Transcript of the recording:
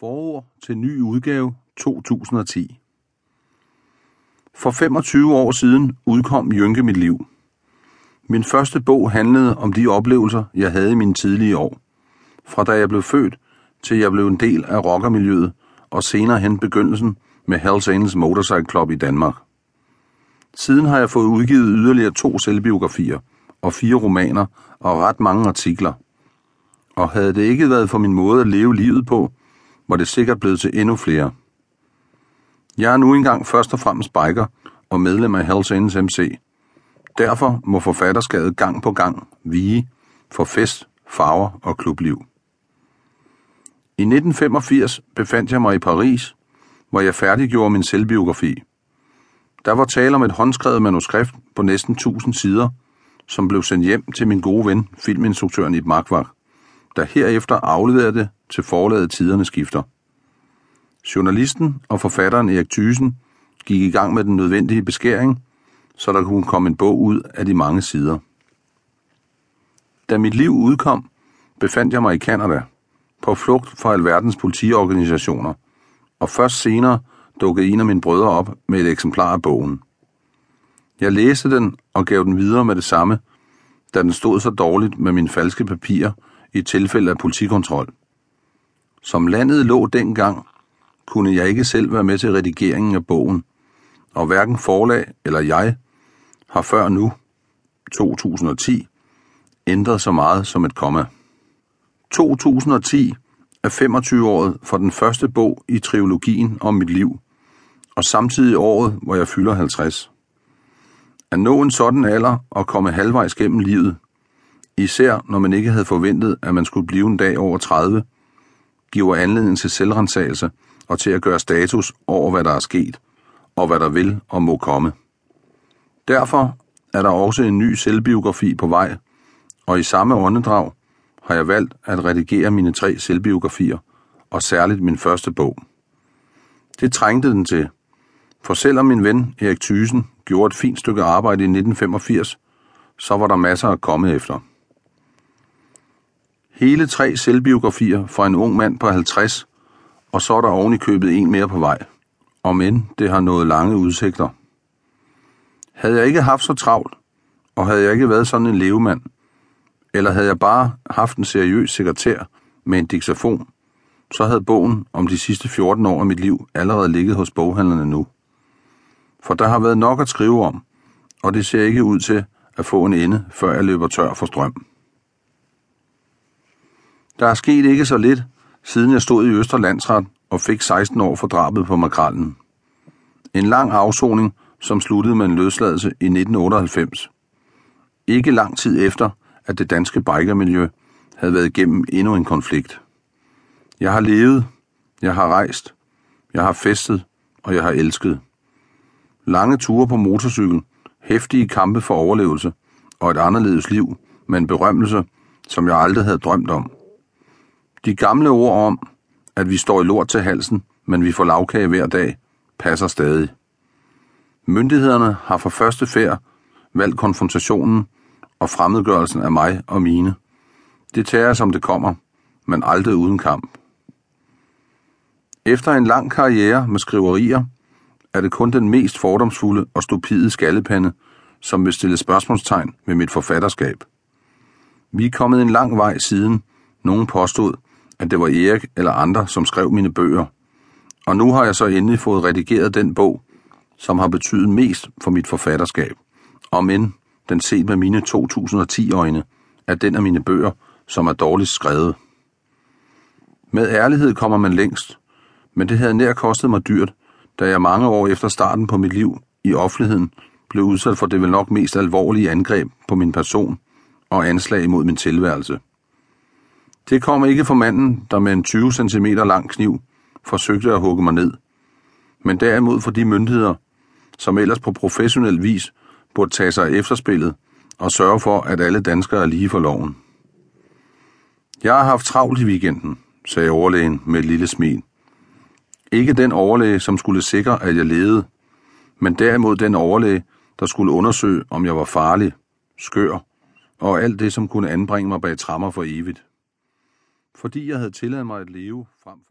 Forord til ny udgave 2010 For 25 år siden udkom Jynke mit liv. Min første bog handlede om de oplevelser, jeg havde i mine tidlige år. Fra da jeg blev født, til jeg blev en del af rockermiljøet, og senere hen begyndelsen med Hells Angels Motorcycle Club i Danmark. Siden har jeg fået udgivet yderligere to selvbiografier og fire romaner og ret mange artikler. Og havde det ikke været for min måde at leve livet på, var det sikkert blevet til endnu flere. Jeg er nu engang først og fremmest biker og medlem af Hells Angels MC. Derfor må forfatterskabet gang på gang vige for fest, farver og klubliv. I 1985 befandt jeg mig i Paris, hvor jeg færdiggjorde min selvbiografi. Der var tale om et håndskrevet manuskript på næsten 1000 sider, som blev sendt hjem til min gode ven, filminstruktøren Ib Markvart, der herefter afleverede det til forlaget Tiderne Skifter. Journalisten og forfatteren Erik Thysen gik i gang med den nødvendige beskæring, så der kunne komme en bog ud af de mange sider. Da mit liv udkom, befandt jeg mig i Kanada, på flugt fra alverdens politiorganisationer, og først senere dukkede en af mine brødre op med et eksemplar af bogen. Jeg læste den og gav den videre med det samme, da den stod så dårligt med mine falske papirer i tilfælde af politikontrol. Som landet lå dengang, kunne jeg ikke selv være med til redigeringen af bogen, og hverken forlag eller jeg har før nu, 2010, ændret så meget som et komma. 2010 er 25-året for den første bog i triologien om mit liv, og samtidig året, hvor jeg fylder 50. At nå en sådan alder og komme halvvejs gennem livet, især når man ikke havde forventet, at man skulle blive en dag over 30, giver anledning til selvrensagelse og til at gøre status over, hvad der er sket, og hvad der vil og må komme. Derfor er der også en ny selvbiografi på vej, og i samme åndedrag har jeg valgt at redigere mine tre selvbiografier, og særligt min første bog. Det trængte den til, for selvom min ven Erik Thysen gjorde et fint stykke arbejde i 1985, så var der masser at komme efter. Hele tre selvbiografier fra en ung mand på 50, og så er der oven i købet en mere på vej. Og men det har nået lange udsigter. Havde jeg ikke haft så travlt, og havde jeg ikke været sådan en levemand, eller havde jeg bare haft en seriøs sekretær med en diktafon, så havde bogen om de sidste 14 år af mit liv allerede ligget hos boghandlerne nu. For der har været nok at skrive om, og det ser ikke ud til at få en ende, før jeg løber tør for strøm. Der er sket ikke så lidt, siden jeg stod i Østerlandsret og fik 16 år for drabet på makrallen. En lang afsoning, som sluttede med en løsladelse i 1998. Ikke lang tid efter, at det danske bikermiljø havde været igennem endnu en konflikt. Jeg har levet, jeg har rejst, jeg har festet, og jeg har elsket. Lange ture på motorcykel, hæftige kampe for overlevelse og et anderledes liv med en berømmelse, som jeg aldrig havde drømt om. De gamle ord om, at vi står i lort til halsen, men vi får lavkage hver dag, passer stadig. Myndighederne har for første færd valgt konfrontationen og fremmedgørelsen af mig og mine. Det tager som det kommer, men aldrig uden kamp. Efter en lang karriere med skriverier, er det kun den mest fordomsfulde og stupide skallepande, som vil stille spørgsmålstegn ved mit forfatterskab. Vi er kommet en lang vej siden nogen påstod, at det var Erik eller andre, som skrev mine bøger. Og nu har jeg så endelig fået redigeret den bog, som har betydet mest for mit forfatterskab. Og men den set med mine 2010-øjne, er den af mine bøger, som er dårligt skrevet. Med ærlighed kommer man længst, men det havde nær kostet mig dyrt, da jeg mange år efter starten på mit liv i offentligheden blev udsat for det vel nok mest alvorlige angreb på min person og anslag imod min tilværelse. Det kom ikke fra manden, der med en 20 cm lang kniv forsøgte at hugge mig ned, men derimod fra de myndigheder, som ellers på professionel vis burde tage sig af efterspillet og sørge for, at alle danskere er lige for loven. Jeg har haft travlt i weekenden, sagde overlægen med et lille smil. Ikke den overlæge, som skulle sikre, at jeg levede, men derimod den overlæge, der skulle undersøge, om jeg var farlig, skør, og alt det, som kunne anbringe mig bag trammer for evigt. Fordi jeg havde tilladt mig at leve frem for